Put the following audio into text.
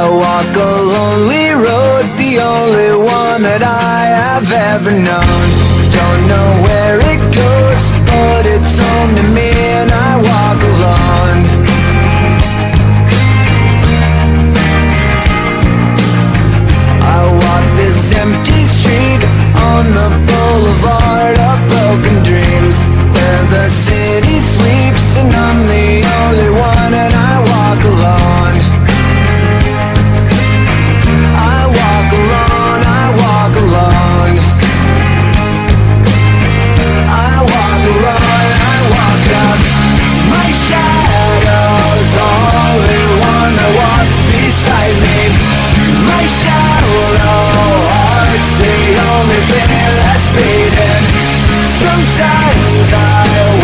I walk a lonely road, the only one that I have ever known. Don't know times I